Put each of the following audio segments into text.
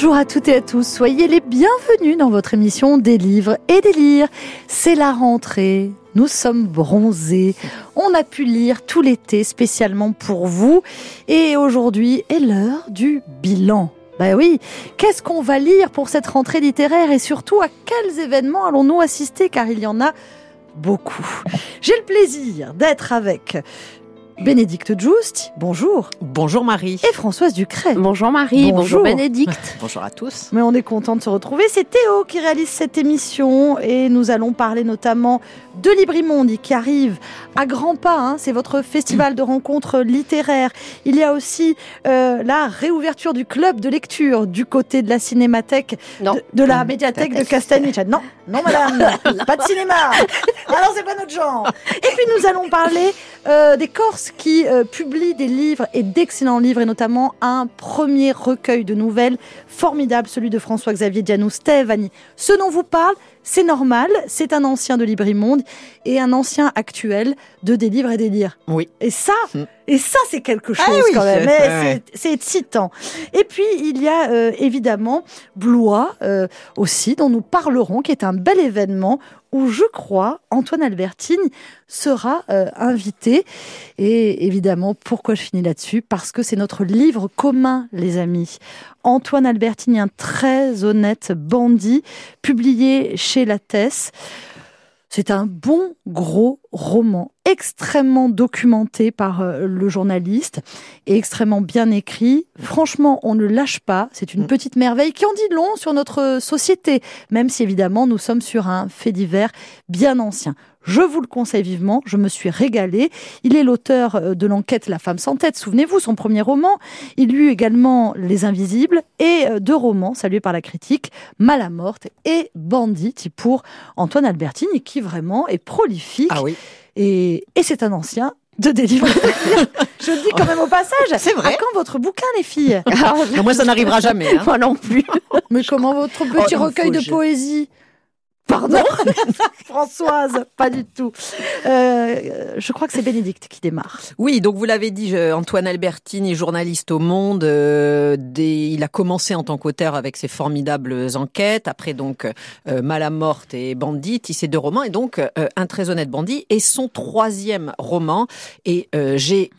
Bonjour à toutes et à tous, soyez les bienvenus dans votre émission des livres et des lire. C'est la rentrée, nous sommes bronzés, on a pu lire tout l'été spécialement pour vous et aujourd'hui est l'heure du bilan. Ben oui, qu'est-ce qu'on va lire pour cette rentrée littéraire et surtout à quels événements allons-nous assister? Car il y en a beaucoup. J'ai le plaisir d'être avec Bénédicte Just, bonjour. Bonjour Marie. Et Françoise Ducret. Bonjour Marie, bonjour, Bénédicte. bonjour à tous. Mais on est content de se retrouver. C'est Théo qui réalise cette émission et nous allons parler notamment de Librimondi qui arrive à grands pas. Hein. C'est votre festival de rencontres littéraires. Il y a aussi euh, la réouverture du club de lecture du côté de la cinémathèque, de, de, la médiathèque de Castaniche. Non, non madame, pas de cinéma. Alors c'est pas notre genre. Et puis nous allons parler euh, des Corses qui euh, publient des livres et d'excellents livres et notamment un premier recueil de nouvelles formidable, celui de François-Xavier Dianou, Stéphanie. Ce dont vous parle, c'est normal, c'est un ancien de Librimonde et un ancien actuel de Des livres et des lire. Oui. Et ça, mm. et ça c'est quelque ah chose quand même. C'est excitant. Et puis il y a euh, évidemment Blois euh, aussi dont nous parlerons, qui est un bel événement où je crois Antoine Albertine sera euh, invité. Et évidemment, pourquoi je finis là-dessus? Parce que c'est notre livre commun, les amis. Antoine Albertine, un très honnête bandit, publié chez Lattès. C'est un bon gros roman extrêmement documenté par euh, le journaliste et extrêmement bien écrit. Franchement, on ne lâche pas. C'est une mm. petite merveille qui en dit long sur notre société, même si évidemment nous sommes sur un fait divers bien ancien. Je vous le conseille vivement, je me suis régalée. Il est l'auteur euh, de l'enquête La femme sans tête, souvenez-vous, son premier roman. Il eut également Les Invisibles et euh, deux romans salués par la critique, Malamorte et Bandit pour Antoine Albertine, qui vraiment est prolifique. Ah oui. Et, et c'est un ancien de délivrer. Je le dis quand même au passage. C'est vrai. À quand votre bouquin, les filles? Moi, ça n'arrivera jamais. Hein. Moi non plus. Mais comment votre petit oh, recueil de poésie? Pardon Françoise, pas du tout. Euh, je crois que c'est Bénédicte qui démarre. Oui, donc vous l'avez dit, Antoine Albertini, journaliste au Monde. Euh, il a commencé en tant qu'auteur avec ses formidables enquêtes. Après donc euh, Malamorte et Bandit, ces deux romans. Et donc Un très honnête bandit et son troisième roman. Et j'ai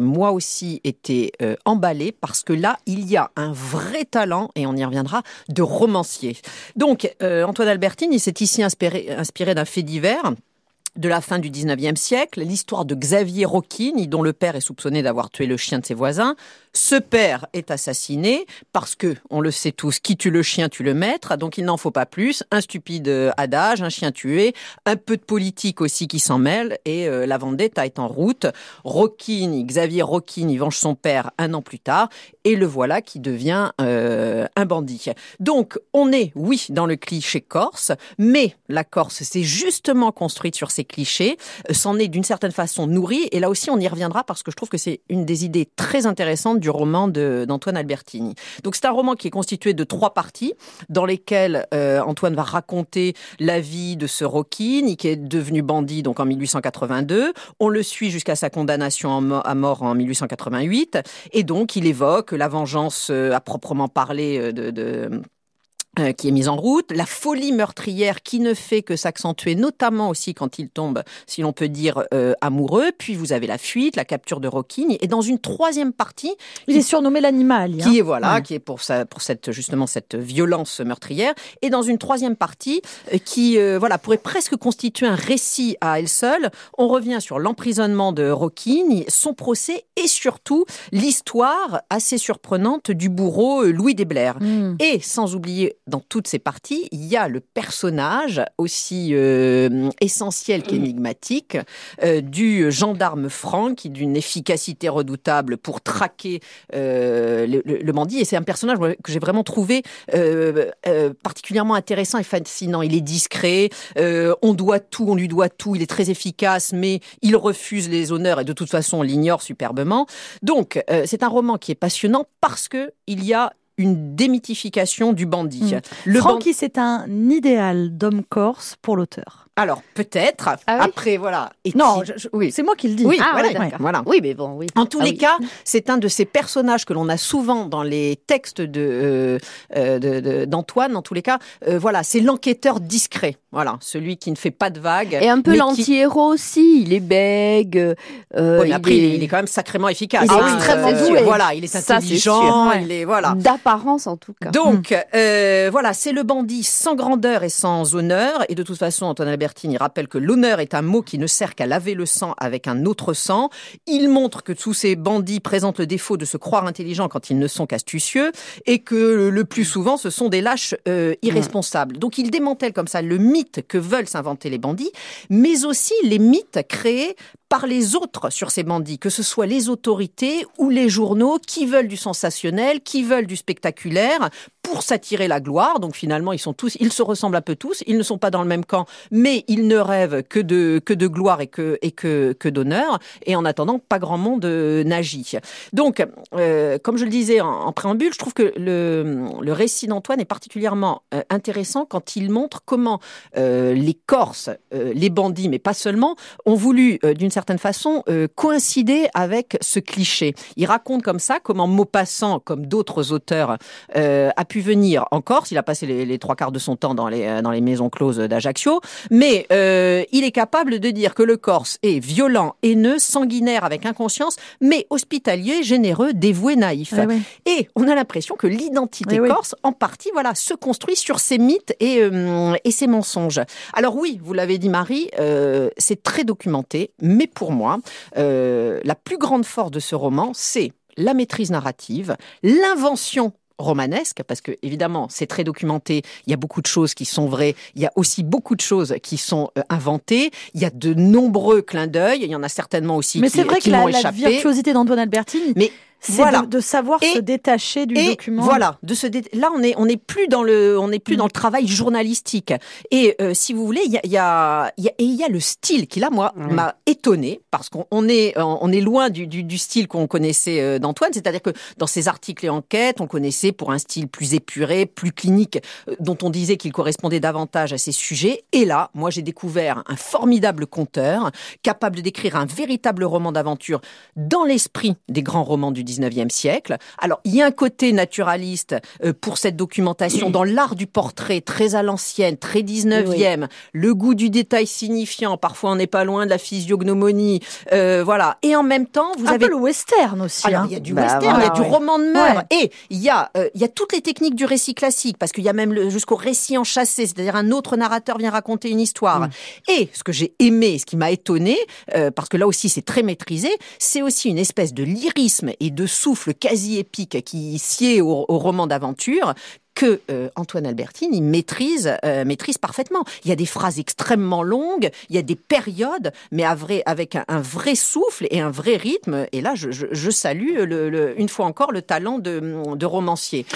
moi aussi été emballée parce que là, il y a un vrai talent, et on y reviendra, de romancier. Donc Antoine Albertini il s'est ici inspiré, d'un fait divers de la fin du 19e siècle, l'histoire de Xavier Rocchini, dont le père est soupçonné d'avoir tué le chien de ses voisins. Ce père est assassiné parce que, on le sait tous, qui tue le chien tue le maître, donc il n'en faut pas plus. Un stupide euh, adage, un chien tué, un peu de politique aussi qui s'en mêle, et euh, la vendetta est en route. Rocchini, Xavier Rocchini venge son père un an plus tard, et le voilà qui devient euh, un bandit. Donc, on est, oui, dans le cliché corse, mais la Corse s'est justement construite sur ces clichés, euh, s'en est d'une certaine façon nourri. Et là aussi, on y reviendra parce que je trouve que c'est une des idées très intéressantes du roman d'Antoine Albertini. Donc c'est un roman qui est constitué de trois parties dans lesquelles euh, Antoine va raconter la vie de ce Rocchini qui est devenu bandit donc en 1882. On le suit jusqu'à sa condamnation à mort en 1888 et donc il évoque la vengeance euh, à proprement parler de euh, qui est mise en route, la folie meurtrière qui ne fait que s'accentuer, notamment aussi quand il tombe, si l'on peut dire, euh, amoureux. Puis vous avez la fuite, la capture de Rocking, et dans une troisième partie, il est surnommé l'animal, qui est voilà, qui est pour ça, pour cette justement cette violence meurtrière, et dans une troisième partie euh, qui voilà pourrait presque constituer un récit à elle seule. On revient sur l'emprisonnement de Rocking, son procès et surtout l'histoire assez surprenante du bourreau Louis Desblair, hmm. et sans oublier dans toutes ces parties, il y a le personnage aussi euh, essentiel qu'énigmatique euh, du gendarme franc qui d'une efficacité redoutable pour traquer euh, le, le, bandit. Et c'est un personnage que j'ai vraiment trouvé particulièrement intéressant et fascinant. Il est discret, on doit tout, on lui doit tout, il est très efficace, mais il refuse les honneurs et de toute façon on l'ignore superbement. Donc c'est un roman qui est passionnant parce que il y a une démythification du bandit. Mmh. Le Francky, c'est un idéal d'homme corse pour l'auteur. Alors peut-être. Ah Après voilà. non, oui. c'est moi qui le dis. Oui, ah, voilà, Oui, mais bon, oui. En tous ah les cas, c'est un de ces personnages que l'on a souvent dans les textes de euh, d'Antoine. en tous les cas, euh, voilà, c'est l'enquêteur discret. Voilà, celui qui ne fait pas de vagues. Et un peu l'anti-héros aussi. Il est bègue. Euh, il, après, est... il est quand même sacrément efficace. Il est extrêmement doué. Voilà, il est intelligent. il est voilà. D'apparence en tout cas. Donc euh, voilà, c'est le bandit sans grandeur et sans honneur. Et de toute façon, Antoine Albertini rappelle que l'honneur est un mot qui ne sert qu'à laver le sang avec un autre sang. Il montre que tous ces bandits présentent le défaut de se croire intelligents quand ils ne sont qu'astucieux et que le plus souvent, ce sont des lâches euh, irresponsables. Donc il démantèle comme ça le mythe que veulent s'inventer les bandits, mais aussi les mythes créés par les autres sur ces bandits, que ce soit les autorités ou les journaux qui veulent du sensationnel, qui veulent du spectaculaire pour s'attirer la gloire. Donc finalement, ils sont tous, ils se ressemblent un peu tous. Ils ne sont pas dans le même camp, mais ils ne rêvent que de que de gloire et que et que que d'honneur. Et en attendant, pas grand monde euh, n'agit. Donc, euh, comme je le disais en, préambule, je trouve que le le récit d'Antoine est particulièrement euh, intéressant quand il montre comment les Corses, les bandits, mais pas seulement, ont voulu d'une certaine certaine façon euh, coïncider avec ce cliché. Il raconte comme ça comment Maupassant, comme d'autres auteurs, euh, a pu venir en Corse. Il a passé les, trois quarts de son temps dans les, euh, dans les maisons closes d'Ajaccio, mais il est capable de dire que le Corse est violent, haineux, sanguinaire avec inconscience, mais hospitalier, généreux, dévoué, naïf. Et on a l'impression que l'identité corse, en partie, voilà, se construit sur ces mythes et, et ces mensonges. Alors oui, vous l'avez dit Marie, c'est très documenté, mais pour moi, euh, la plus grande force de ce roman, c'est la maîtrise narrative, l'invention romanesque, parce que évidemment c'est très documenté, il y a beaucoup de choses qui sont vraies, il y a aussi beaucoup de choses qui sont euh, inventées, il y a de nombreux clins d'œil, il y en a certainement aussi mais qui, qui vrai que la, la virtuosité d'Antoine Albertini. Mais c'est de, savoir se détacher du document. Voilà, de se là on est on n'est plus dans le on n'est plus mm. dans le travail journalistique. Et euh, si vous voulez, il y a il y a, y a et il y a le style qui là moi m'a étonné parce qu'on est on est loin du, du, du style qu'on connaissait euh, d'Antoine, c'est-à-dire que dans ses articles et enquêtes, on connaissait pour un style plus épuré, plus clinique, euh, dont on disait qu'il correspondait davantage à ses sujets. Et là, moi j'ai découvert un formidable conteur capable décrire un véritable roman d'aventure dans l'esprit des grands romans du 19e siècle. Alors, il y a un côté naturaliste euh, pour cette documentation dans l'art du portrait, très à l'ancienne, très 19e, le goût du détail signifiant, parfois on n'est pas loin de la physiognomonie, euh, voilà. Et en même temps, vous un avez... peu le western aussi. Alors, hein. il y a du bah, western, il y a du roman de mœurs, et il y, a, euh, il y a toutes les techniques du récit classique, parce qu'il y a même jusqu'au récit enchâssé, c'est-à-dire un autre narrateur vient raconter une histoire. Mm. Et ce que j'ai aimé, ce qui m'a étonné, parce que là aussi c'est très maîtrisé, c'est aussi une espèce de lyrisme et de souffle quasi épique qui sied au, roman d'aventure que euh, Antoine Albertine maîtrise euh, maîtrise parfaitement. Il y a des phrases extrêmement longues, il y a des périodes, mais avec un, vrai souffle et un vrai rythme. Et là, je, salue une fois encore le talent de romancier.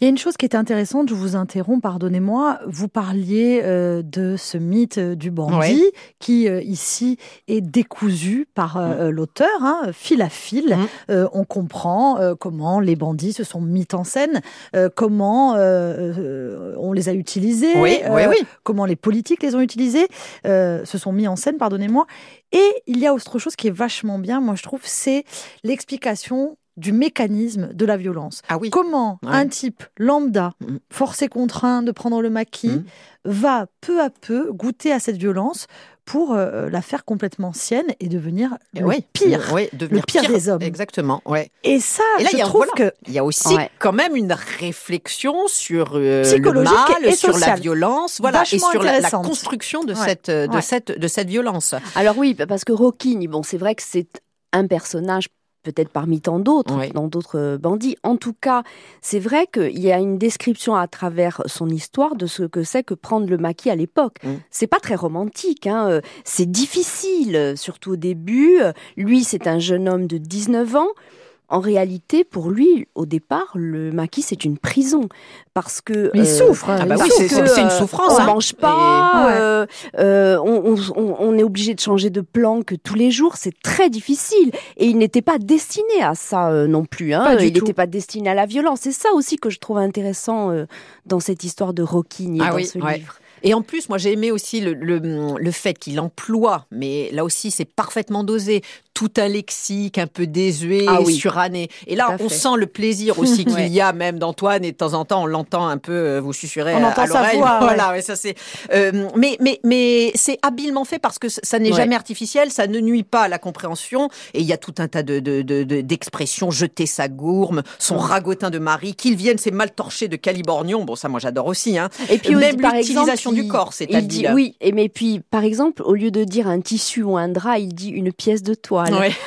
Il y a une chose qui est intéressante, je vous interromps, pardonnez-moi. Vous parliez euh, de ce mythe euh, du bandit qui euh, ici est décousu par mm. l'auteur, hein, fil à fil. Mm. on comprend comment les bandits se sont mis en scène, comment on les a utilisés, comment les politiques les ont utilisés, se sont mis en scène, pardonnez-moi. Et il y a autre chose qui est vachement bien, moi je trouve, c'est l'explication du mécanisme de la violence. Ah oui. Comment un type lambda, mm. forcé contraint de prendre le maquis, mm. va peu à peu goûter à cette violence pour euh, la faire complètement sienne et devenir le pire, le pire, des hommes. Exactement, ouais. Et ça, je trouve que il y a aussi quand même une réflexion sur euh, le mal, et sur la violence, voilà, et sur la, construction de cette de cette de cette violence. Alors oui, parce que Rocking, bon, c'est vrai que c'est un personnage peut-être parmi tant d'autres, dans d'autres bandits. En tout cas, c'est vrai qu'il y a une description à travers son histoire de ce que c'est que prendre le maquis à l'époque. Mm. C'est pas très romantique, hein. c'est difficile, surtout au début. Lui, c'est un jeune homme de 19 ans en réalité, pour lui, au départ, le maquis, c'est une prison. Parce que. il euh, souffre. Hein. Ah bah oui, c'est une euh, souffrance. On ne hein. mange pas. Euh, on, est obligé de changer de planque tous les jours. C'est très difficile. Et il n'était pas destiné à ça non plus. Hein. il n'était pas destiné à la violence. C'est ça aussi que je trouve intéressant dans cette histoire de Roquigny, ah dans ce livre. Et en plus, moi, j'ai aimé aussi le, le, fait qu'il emploie, mais là aussi, c'est parfaitement dosé, tout un lexique un peu désuet ah suranné. Et là, on sent le plaisir aussi qu'il y a même d'Antoine, et de temps en temps, on l'entend un peu euh, vous susurrer à, l'oreille. Voilà, ouais. ça c'est. Euh, mais mais mais c'est habilement fait parce que ça n'est jamais artificiel, ça ne nuit pas à la compréhension. Et il y a tout un tas de d'expressions, de, de, jeter sa gourme, son ragotin de mari, qu'il vienne, c'est mal torché de Calibornion. Bon, ça, moi, j'adore aussi. Hein. Et puis même l'utilisation du corps, c'est à dire. Oui, et mais puis, par exemple, au lieu de dire un tissu ou un drap, il dit une pièce de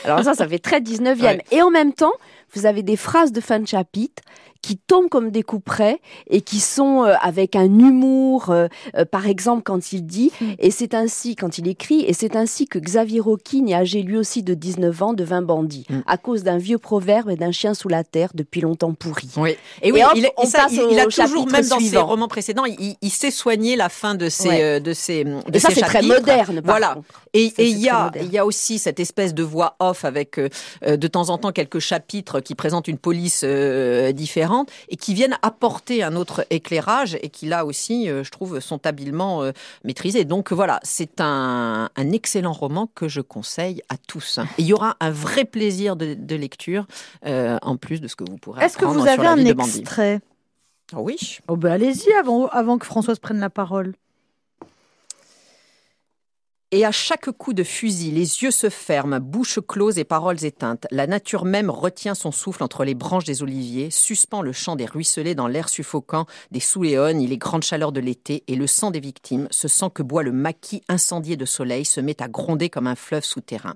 Alors ça, ça fait très 19e. Et en même temps, vous avez des phrases de fin de chapitre qui tombent comme des coups près et qui sont euh, avec un humour, euh, euh, par exemple quand il dit, mm. et c'est ainsi, quand il écrit, et c'est ainsi que Xavier Roquine, âgé lui aussi de 19 ans, devint bandit, mm. à cause d'un vieux proverbe et d'un chien sous la terre depuis longtemps pourri. Oui. Et oui, il, il, a toujours, même dans ses romans précédents, il, sait soigner la fin de ses, de ses, de et ça, c'est très moderne. voilà. Et il y a, il y a aussi cette espèce de voix off avec de temps en temps quelques chapitres qui présentent une police différente et qui viennent apporter un autre éclairage et qui là aussi, euh, je trouve, sont habilement euh, maîtrisés. Donc voilà, c'est un, excellent roman que je conseille à tous. il y aura un vrai plaisir de, lecture euh, en plus de ce que vous pourrez Est-ce que vous avez un extrait? Oui. Oh ben allez-y avant, avant que Françoise prenne la parole. Et à chaque coup de fusil, les yeux se ferment, bouche close et paroles éteintes. La nature même retient son souffle entre les branches des oliviers, suspend le chant des ruisselets dans l'air suffocant des souléones et les grandes chaleurs de l'été, et le sang des victimes, ce sang que boit le maquis incendié de soleil, se met à gronder comme un fleuve souterrain.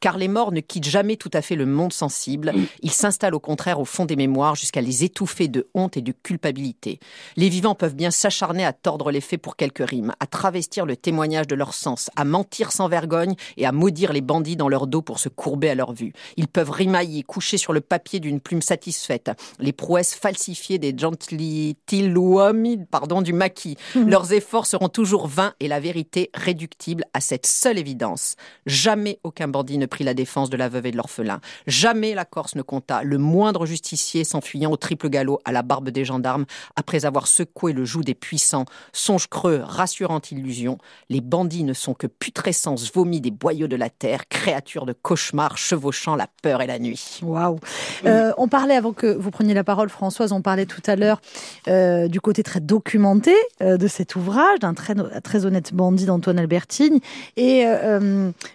Car les morts ne quittent jamais tout à fait le monde sensible, ils s'installent au contraire au fond des mémoires jusqu'à les étouffer de honte et de culpabilité. Les vivants peuvent bien s'acharner à tordre les faits pour quelques rimes, à travestir le témoignage de leur sens, à mentir sans vergogne et à maudire les bandits dans leur dos pour se courber à leur vue. Ils peuvent rimailler, coucher sur le papier d'une plume satisfaite, les prouesses falsifiées des gentililuomi, pardon, du maquis. Mhm. Leurs efforts seront toujours vains et la vérité réductible à cette seule évidence. Jamais aucun bandit ne prit la défense de la veuve et de l'orphelin. Jamais la Corse ne compta le moindre justicier s'enfuyant au triple galop à la barbe des gendarmes après avoir secoué le joug des puissants. Songe creux, rassurante illusion. Les bandits ne sont que putrescence vomie des boyaux de la terre, créature de cauchemar chevauchant la peur et la nuit. Waouh euh, On parlait, avant que vous preniez la parole, Françoise, on parlait tout à l'heure euh, du côté très documenté euh, de cet ouvrage, d'un très, très honnête bandit d'Antoine Albertine. Et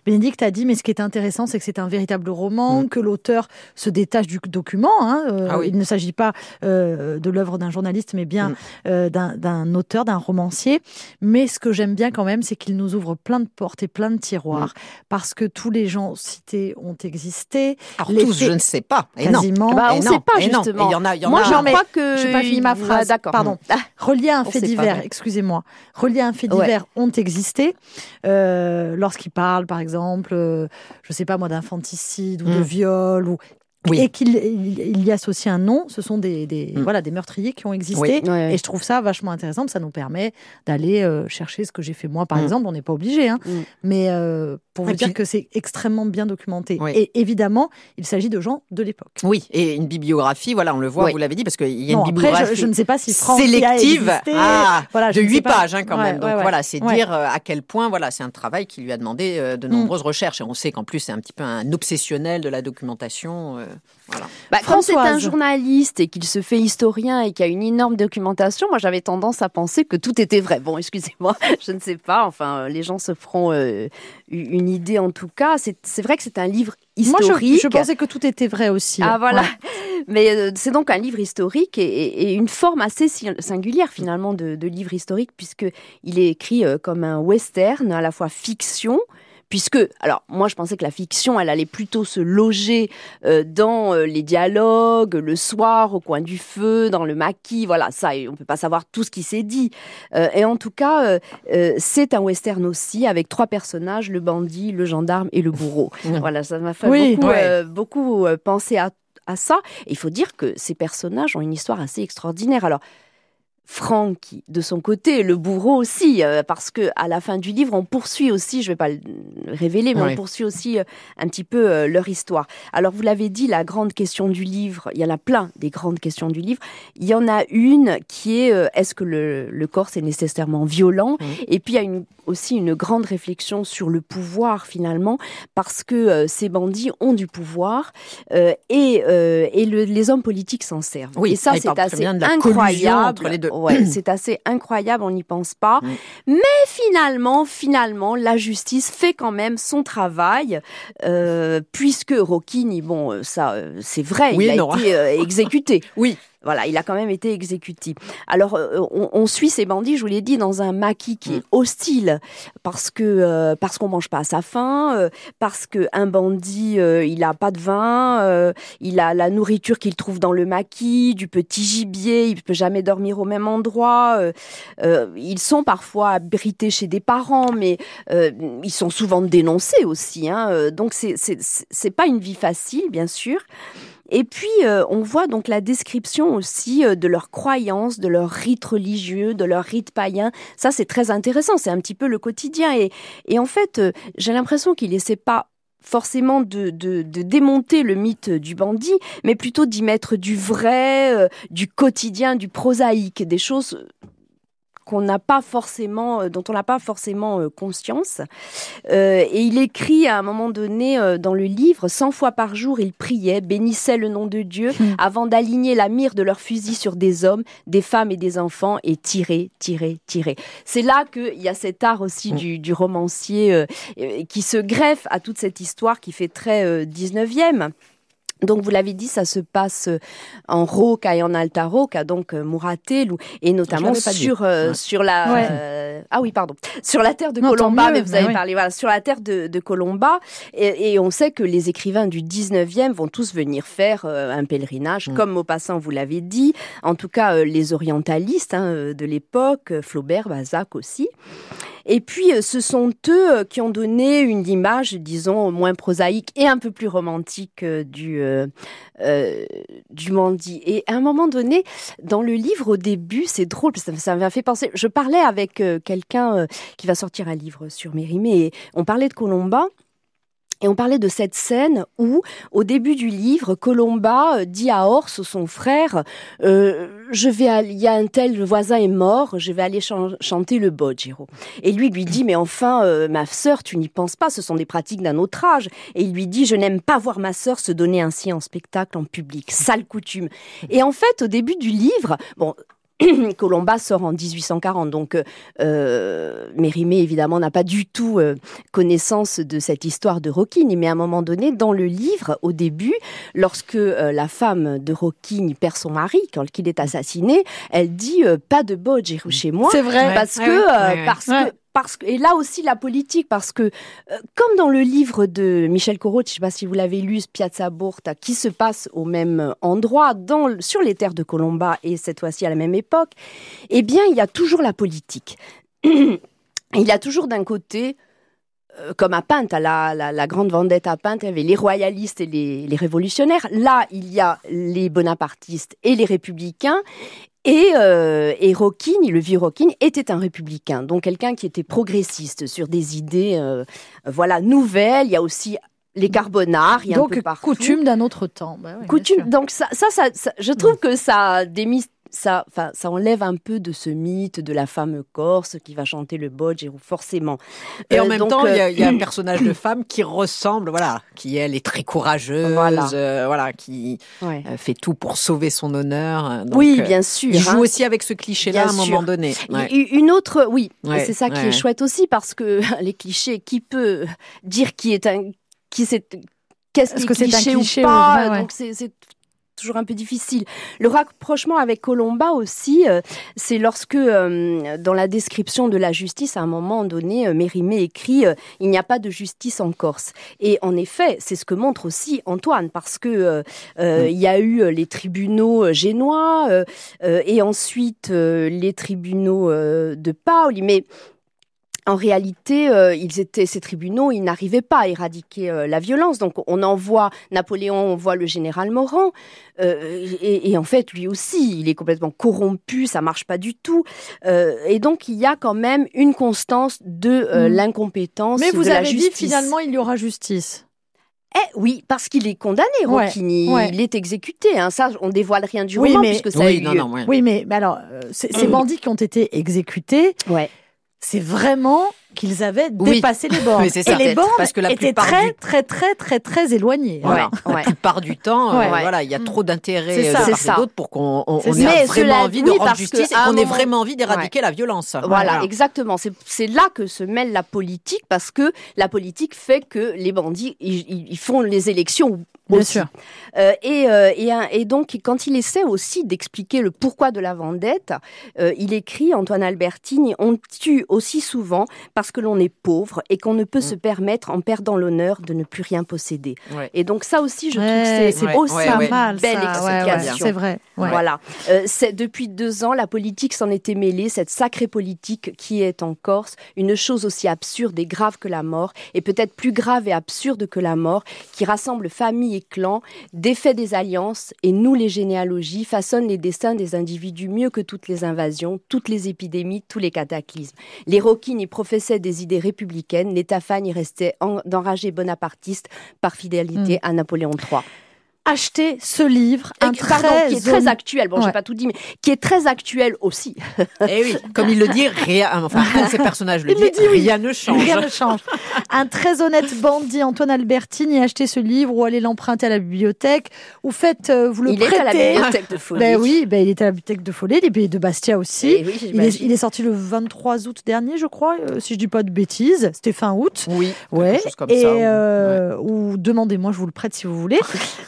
Bénédicte a dit, mais ce qui est intéressant, c'est que c'est un véritable roman, mm. que l'auteur se détache du document. Hein, ah il ne s'agit pas de l'œuvre d'un journaliste, mais bien mm. d'un auteur, d'un romancier. Mais ce que j'aime bien quand même, c'est qu'il nous ouvre plein de portes et plein de tiroirs, parce que tous les gens cités ont existé. Alors tous, je ne sais pas. Et quasiment. Bah, on ne sait pas justement. Il y en a. Y en Moi, j'en crois que. Je n'ai pas fini ma phrase. D'accord. Pardon. Ah. Relié à un fait divers. Excusez-moi. Relié à un fait divers ont existé. Euh, Lorsqu'ils parlent, par exemple, euh, je ne sais pas moi, d'infanticide ou de hmm. viol ou et qu'il il y associe un nom, ce sont des, des mm. voilà, des meurtriers qui ont existé. Et je trouve ça vachement intéressant, ça nous permet d'aller euh, chercher ce que j'ai fait moi, par mm. exemple. On n'est pas obligé, hein, mm. mais euh, pour vous dire que c'est extrêmement bien documenté. Et évidemment, il s'agit de gens de l'époque. Oui, et une bibliographie, voilà, on le voit, vous l'avez dit, parce qu'il y a une bibliographie après, je, ne sais pas si France sélective, a ah, voilà, de 8 pages hein, quand même. Donc voilà, c'est dire euh, à quel point, voilà, c'est un travail qui lui a demandé de nombreuses recherches. Et on sait qu'en plus, c'est un petit peu un obsessionnel de la documentation. Voilà. Bah, quand c'est un journaliste et qu'il se fait historien et qu'il y a une énorme documentation, moi j'avais tendance à penser que tout était vrai. Bon, excusez-moi, je ne sais pas. Enfin, euh, les gens se feront euh, une idée en tout cas. C'est vrai que c'est un livre historique. Moi, je, pensais que tout était vrai aussi. Ah voilà. Mais euh, c'est donc un livre historique et, une forme assez singulière finalement de, de livre historique puisque il est écrit comme un western, à la fois fiction puisque, alors moi je pensais que la fiction, elle allait plutôt se loger euh, dans euh, les dialogues, le soir, au coin du feu, dans le maquis, voilà, ça, on peut pas savoir tout ce qui s'est dit. Euh, et en tout cas, c'est un western aussi, avec trois personnages, le bandit, le gendarme et le bourreau. voilà, ça m'a fait beaucoup, beaucoup penser à à ça. il faut dire que ces personnages ont une histoire assez extraordinaire. Alors, Franck, de son côté, le bourreau aussi, euh, parce que à la fin du livre, on poursuit aussi, je ne vais pas le révéler, mais on poursuit aussi euh, un petit peu euh, leur histoire. Alors, vous l'avez dit, la grande question du livre, il y en a plein des grandes questions du livre. Il y en a une qui est est-ce que le, le corps c'est nécessairement violent? Et puis il y a une, aussi une grande réflexion sur le pouvoir finalement, parce que ces bandits ont du pouvoir et, et les hommes politiques s'en servent. Oui, et ça, c'est assez incroyable. Entre les deux. Ouais, c'est assez incroyable, on n'y pense pas. Mm. Mais finalement, finalement, la justice fait quand même son travail, euh, puisque Rocchini, bon, euh, ça, euh, c'est vrai, il a été exécuté. oui. Voilà, il a quand même été exécuté. Alors, euh, on, suit ces bandits, je vous l'ai dit, dans un maquis qui est mm. hostile parce que euh, parce qu'on mange pas à sa faim, euh, parce que un bandit, il a pas de vin, il a la nourriture qu'il trouve dans le maquis, du petit gibier, il peut jamais dormir au même endroit. ils sont parfois abrités chez des parents, mais ils sont souvent dénoncés aussi. Hein, donc c'est c'est pas une vie facile, bien sûr. Et puis, euh, on voit donc la description aussi euh, de leurs croyances, de leurs rites religieux, de leurs rites païens. Ça, c'est très intéressant. C'est un petit peu le quotidien. Et, et en fait, euh, j'ai l'impression qu'il essaie pas forcément de, de, de, démonter le mythe du bandit, mais plutôt d'y mettre du vrai, du quotidien, du prosaïque, des choses qu'on n'a pas forcément, euh, dont on n'a pas forcément euh, conscience. Euh, et il écrit à un moment donné dans le livre, cent fois par jour, il priait, bénissait le nom de Dieu hmm. avant d'aligner la mire de leurs fusils sur des hommes, des femmes et des enfants et tirer, tirer, tirer. C'est là qu'il y a cet art aussi hmm. du, romancier qui se greffe à toute cette histoire qui fait très 19e. Donc vous l'avez dit, ça se passe euh, en Roca et en Alta Roca, donc euh, Muratel, et notamment sur euh, sur la ah oui pardon sur la terre de Colomba. Mais vous avez parlé voilà sur la terre de, de Colomba, et, on sait que les écrivains du 19e vont tous venir faire un pèlerinage, mm. comme Maupassant vous l'avez dit. En tout cas, les orientalistes hein, de l'époque, Flaubert, Balzac aussi. Et puis, euh, ce sont eux euh, qui ont donné une image, disons, moins prosaïque et un peu plus romantique euh, du, du Mandy. Et à un moment donné, dans le livre, au début, c'est drôle, ça m'a fait penser. Je parlais avec quelqu'un qui va sortir un livre sur Mérimée et on parlait de Colomba. Et on parlait de cette scène où, au début du livre, Colomba euh, dit à Ors, son frère, euh, je vais, il y a un tel, voisin est mort, je vais aller chanter le Bojiro. Et lui lui dit, mais enfin, euh, ma sœur, tu n'y penses pas, ce sont des pratiques d'un autre âge. Et il lui dit, je n'aime pas voir ma sœur se donner ainsi en spectacle en public, sale coutume. Et en fait, au début du livre, bon, Colomba sort en 1840, donc euh, Mérimée évidemment n'a pas du tout euh, connaissance de cette histoire de Rocquine, mais à un moment donné, dans le livre, au début, lorsque euh, la femme de Rocquine perd son mari, quand il est assassiné, elle dit euh, pas de bodge chez moi, c'est vrai, parce que parce que et là aussi la politique, parce que euh, comme dans le livre de Michel Corot, je ne sais pas si vous l'avez lu, Piazza Borta, qui se passe au même endroit, sur les terres de Colomba, et cette fois-ci à la même époque, eh bien, il y a toujours la politique. il y a toujours d'un côté comme à Pinte, à la, grande vendette à Pinte, il y avait les royalistes et les, les, révolutionnaires. Là, il y a les bonapartistes et les républicains. Et, euh, et le vieux Rockin, était un républicain, donc quelqu'un qui était progressiste sur des idées, euh, voilà, nouvelles. Il y a aussi les carbonards, il y a donc, un peu coutume d'un autre temps. Bah coutume, donc ça, ça, ça, je trouve que ça démystifie ça, ça enlève un peu de ce mythe de la femme corse qui va chanter le bodge, forcément. Et en euh, même temps, il y, a un euh, personnage de femme qui ressemble, voilà, qui elle est très courageuse, voilà, euh, qui fait tout pour sauver son honneur. oui, bien sûr. Il joue hein. aussi avec ce cliché-là à un moment donné. Une autre, oui, c'est ça qui est chouette aussi parce que les clichés, qui peut dire qui est un, qui c'est, qu'est-ce -ce que c'est un cliché ou pas Donc c'est toujours un peu difficile. Le rapprochement avec Colomba aussi, euh, c'est lorsque euh, dans la description de la justice, à un moment donné, Mérimée écrit Il n'y a pas de justice en Corse ». Et en effet, c'est ce que montre aussi Antoine, parce que il y a eu les tribunaux génois et ensuite les tribunaux de Pauli, mais en réalité, euh, ils étaient ces tribunaux, ils n'arrivaient pas à éradiquer euh, la violence. Donc, on envoie Napoléon, on voit le général Morand, euh, et, en fait, lui aussi, il est complètement corrompu, ça marche pas du tout. et donc, il y a quand même une constance de mm. l'incompétence. Mais vous avez dit finalement, il y aura justice. Eh oui, parce qu'il est condamné, Rocchini. Il est exécuté. Hein. Ça, on dévoile rien du roman puisque ça oui, oui, mais, alors, ces mm. bandits qui ont été exécutés. Ouais c'est vraiment qu'ils avaient dépassé les bornes. et les bornes parce que la étaient très, très, très, très, très éloignées. Voilà. La plupart du temps, euh, voilà, il y a trop d'intérêt euh, de d'autres pour qu'on ait vraiment envie de rendre justice et qu'on ait vraiment envie d'éradiquer la violence. Voilà, exactement. C'est là que se mêle la politique parce que la politique fait que les bandits, ils font les élections Bien sûr. Euh, et, euh, et, et, donc, quand il essaie aussi d'expliquer le pourquoi de la vendette, euh, il écrit, Antoine Albertini, on tue aussi souvent parce que l'on est pauvre et qu'on ne peut se mm. permettre, en perdant l'honneur, de ne plus rien posséder. Et donc, ça aussi, je trouve que c'est aussi une belle explication. C'est vrai. Voilà. Euh, depuis deux ans, la politique s'en était mêlée, cette sacrée politique qui est en Corse, une chose aussi absurde et grave que la mort, et peut-être plus grave et absurde que la mort, qui rassemble famille clans, défait des alliances et nous les généalogies, façonnent les destins des individus mieux que toutes les invasions, toutes les épidémies, tous les cataclysmes. Les Rockin y professaient des idées républicaines, les Tafan y restaient d'enragés bonapartistes par fidélité mm. à Napoléon III acheter ce livre, un très qui est très actuel. Bon, j'ai pas tout dit, mais qui est très actuel aussi. Et eh oui, comme il le dit, rien, enfin, ces personnages le, disent, rien ne change. Rien ne change. Un très honnête bandit, Antoine Albertini, acheter ce livre ou aller l'emprunter à la bibliothèque ou faites, euh, vous le il prêtez. Il est à la bibliothèque de Follet. Ben oui, ben il est à la bibliothèque de Follet, il est de Bastia aussi. Eh il, est, il, est, sorti le 23 août dernier, je crois, euh, si je dis pas de bêtises. C'était fin août. Oui. Ouais. Comme et, ça, euh, ou demandez-moi, je vous le prête si vous voulez.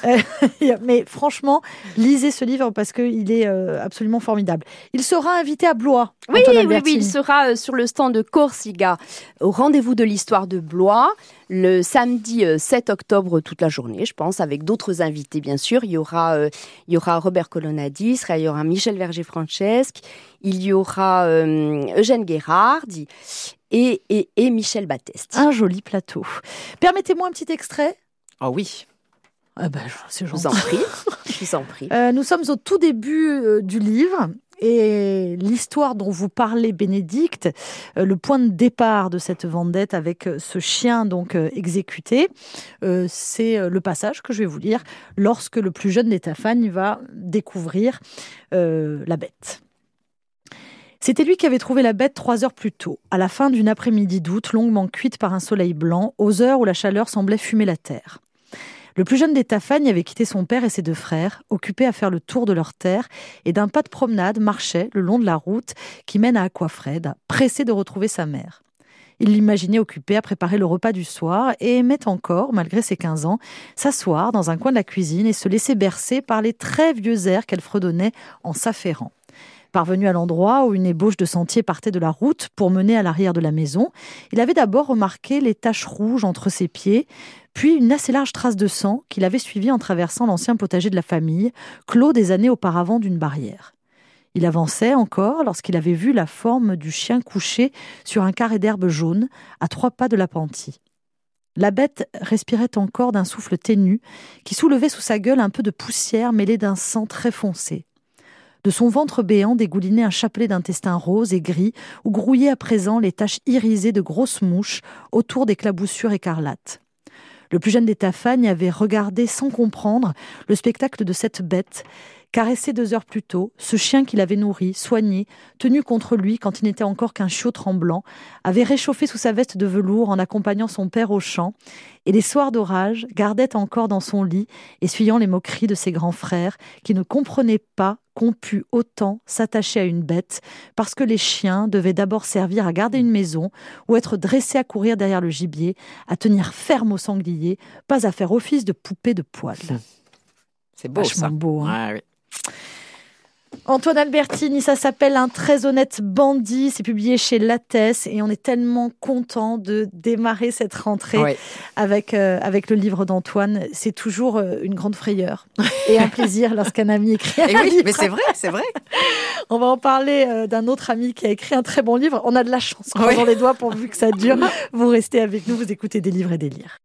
Mais franchement, lisez ce livre parce qu'il est euh, absolument formidable. Il sera invité à Blois. Oui, oui, oui, il sera euh, sur le stand de Corsiga, au rendez-vous de l'histoire de Blois, le samedi 7 euh, octobre toute la journée, je pense, avec d'autres invités, bien sûr. Il y aura, il y aura Robert Colonnadis, il y aura Michel Verger-Francesque, il y aura Eugène Guérard et, et, et Michel Batteste. Un joli plateau. Permettez-moi un petit extrait. Ah oui. Ah ben, c'est Je vous en prie. Je vous en prie. Euh, nous sommes au tout début euh, du livre. Et l'histoire dont vous parlez, Bénédicte, euh, le point de départ de cette vendette avec ce chien donc exécuté, c'est le passage que je vais vous lire lorsque le plus jeune des Tafagne va découvrir la bête. C'était lui qui avait trouvé la bête trois heures plus tôt, à la fin d'une après-midi d'août longuement cuite par un soleil blanc, aux heures où la chaleur semblait fumer la terre. Le plus jeune des Tafagnes avait quitté son père et ses deux frères, occupés à faire le tour de leur terre, et d'un pas de promenade marchait le long de la route qui mène à Aquafred, pressé de retrouver sa mère. Il l'imaginait occupé à préparer le repas du soir et aimait encore, malgré ses 15 ans, s'asseoir dans un coin de la cuisine et se laisser bercer par les très vieux airs qu'elle fredonnait en s'affairant. Parvenu à l'endroit où une ébauche de sentier partait de la route pour mener à l'arrière de la maison, il avait d'abord remarqué les taches rouges entre ses pieds, puis une assez large trace de sang qu'il avait suivie en traversant l'ancien potager de la famille, clos des années auparavant d'une barrière. Il avançait encore lorsqu'il avait vu la forme du chien couché sur un carré d'herbe jaune, à trois pas de l'appentis. La bête respirait encore d'un souffle ténu, qui soulevait sous sa gueule un peu de poussière mêlée d'un sang très foncé. De son ventre béant dégoulinait un chapelet d'intestins roses et gris, où grouillaient à présent les taches irisées de grosses mouches autour des claboussures écarlates. Le plus jeune des Tafagnes avait regardé sans comprendre le spectacle de cette bête, caressé deux heures plus tôt, ce chien qu'il avait nourri, soigné, tenu contre lui quand il n'était encore qu'un chiot tremblant, avait réchauffé sous sa veste de velours en accompagnant son père au champ, et les soirs d'orage gardait encore dans son lit, essuyant les moqueries de ses grands frères, qui ne comprenaient pas qu'on pût autant s'attacher à une bête, parce que les chiens devaient d'abord servir à garder une maison, ou être dressés à courir derrière le gibier, à tenir ferme au sanglier, pas à faire office de poupée de poils. C'est beau ça. beau. Hein. oui. Antoine Albertini, ça s'appelle Un très honnête bandit. C'est publié chez Lattès et on est tellement content de démarrer cette rentrée avec, euh, avec le livre d'Antoine. C'est toujours euh, une grande frayeur et un plaisir lorsqu'un ami écrit un et oui, Mais c'est vrai, c'est vrai. On va en parler euh, d'un autre ami qui a écrit un très bon livre. On a de la chance. Croisons les doigts pourvu que ça dure. Vous restez avec nous, vous écoutez des livres et des lires.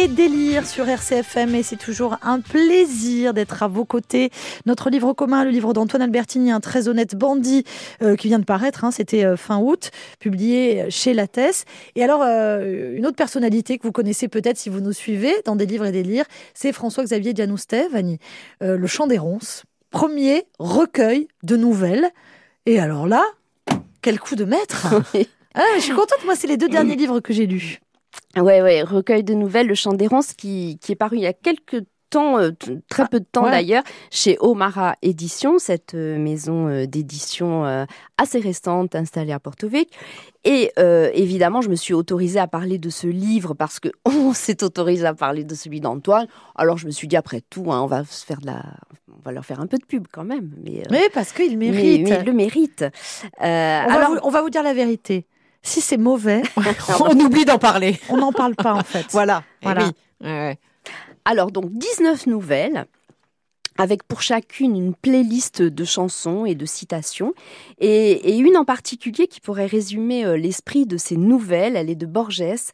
Et des lire sur RCFM et c'est toujours un plaisir d'être à vos côtés. Notre livre commun, le livre d'Antoine Albertini, Un très honnête bandit, euh, qui vient de paraître, hein, c'était euh, fin août, publié chez Lattès. Et alors, euh, une autre personnalité que vous connaissez peut-être si vous nous suivez dans des livres et des lire, c'est François-Xavier Dianoustev, Le Chant des Ronces, premier recueil de nouvelles. Et alors là, quel coup de maître ah, Je suis contente, moi c'est les deux derniers livres que j'ai lus. Ouais, ouais, recueil de nouvelles, Le Chant d'errance, qui, qui est paru il y a quelques temps, euh, très peu de temps d'ailleurs, chez Omara Édition, cette euh, maison euh, d'édition assez récente installée à Porto Vecchio. Et évidemment, je me suis autorisée à parler de ce livre parce que on s'est autorisé à parler de celui d'Antoine. Alors je me suis dit après tout, hein, on va se faire de la, on va leur faire un peu de pub quand même. Mais, parce qu'il mérite. Mais, il le mérite. on, alors, va on va vous dire la vérité. Si c'est mauvais, on oublie d'en parler. On n'en parle pas en fait. voilà. Eh voilà. Alors donc 19 nouvelles avec pour chacune une playlist de chansons et de citations, et, une en particulier qui pourrait résumer euh, l'esprit de ces nouvelles, elle est de Borges.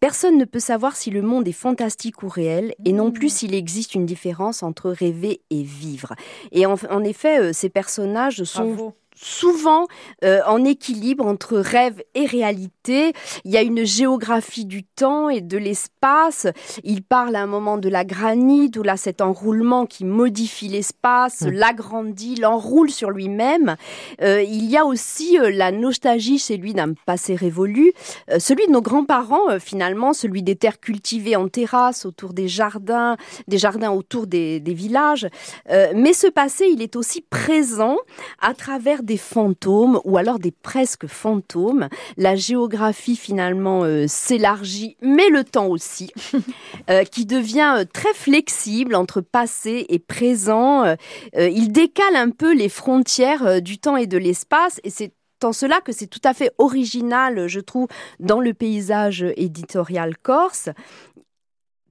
Personne ne peut savoir si le monde est fantastique ou réel, et non plus mmh. s'il existe une différence entre rêver et vivre. Et en, effet, euh, ces personnages sont souvent euh, en équilibre entre rêve et réalité. Il y a une géographie du temps et de l'espace. Il parle à un moment de la granite, où là cet enroulement qui modifie l'espace, l'agrandit, l'enroule sur lui-même. Euh, il y a aussi euh, la nostalgie chez lui d'un passé révolu, celui de nos grands-parents finalement, celui des terres cultivées en terrasse autour des jardins, des jardins autour des, des villages. mais ce passé, il est aussi présent à travers des fantômes ou alors des presque fantômes. La géographie finalement euh, s'élargit, mais le temps aussi, euh, qui devient euh, très flexible entre passé et présent. il décale un peu les frontières du temps et de l'espace et c'est en cela que c'est tout à fait original, je trouve, dans le paysage éditorial corse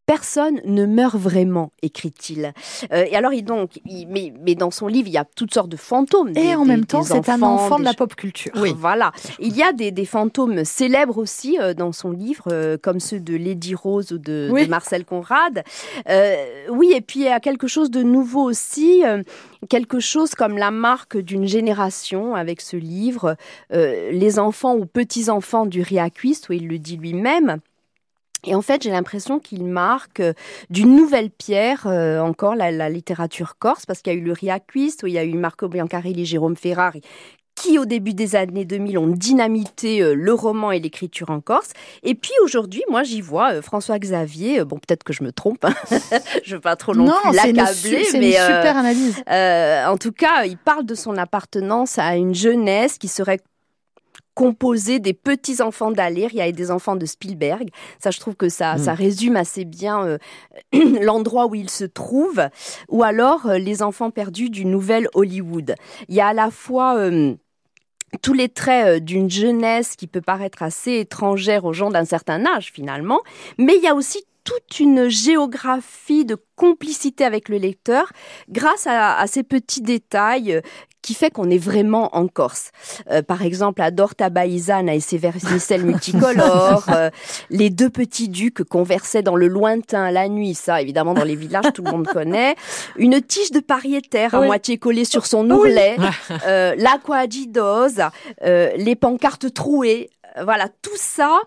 personne ne meurt vraiment, écrit-il. Euh, et alors, il, donc, mais, mais, dans son livre, il y a toutes sortes de fantômes. Et en même temps, c'est un enfant de la pop culture. Oui, voilà. Il y a des, fantômes célèbres aussi euh, dans son livre, euh, comme ceux de Lady Rose ou de, Marcel Conrad. oui, et puis il y a quelque chose de nouveau aussi quelque chose comme la marque d'une génération avec ce livre, les enfants ou petits-enfants du Riaquiste, où il le dit lui-même. Et en fait, j'ai l'impression qu'il marque euh, d'une nouvelle pierre euh, encore la, littérature corse, parce qu'il y a eu le Riaquist, où il y a eu Marco Biancarelli, Jérôme Ferrari, qui au début des années 2000 ont dynamité euh, le roman et l'écriture en Corse. Et puis aujourd'hui, moi j'y vois François Xavier. bon, peut-être que je me trompe. Hein. je veux pas trop non, l'accabler, mais une super analyse. en tout cas, il parle de son appartenance à une jeunesse qui serait composé des petits enfants d'Aléria et des enfants de Spielberg. Ça, je trouve que ça, ça hmm. résume assez bien euh, l'endroit où ils se trouvent. Ou alors euh, les enfants perdus du nouvel Hollywood. Il y a à la fois euh, tous les traits d'une jeunesse qui peut paraître assez étrangère aux gens d'un certain âge finalement, mais il y a aussi toute une géographie de complicité avec le lecteur grâce à, ces petits détails qui fait qu'on est vraiment en Corse. Euh, par exemple, à Dorta Baïzana et ses vermicelles multicolores, euh, les deux petits ducs conversaient dans le lointain la nuit, ça évidemment dans les villages tout le monde connaît, une tige de pariétaire à moitié collée sur son ourlet, euh, l'aquadidose, euh, les pancartes trouées, voilà, tout ça,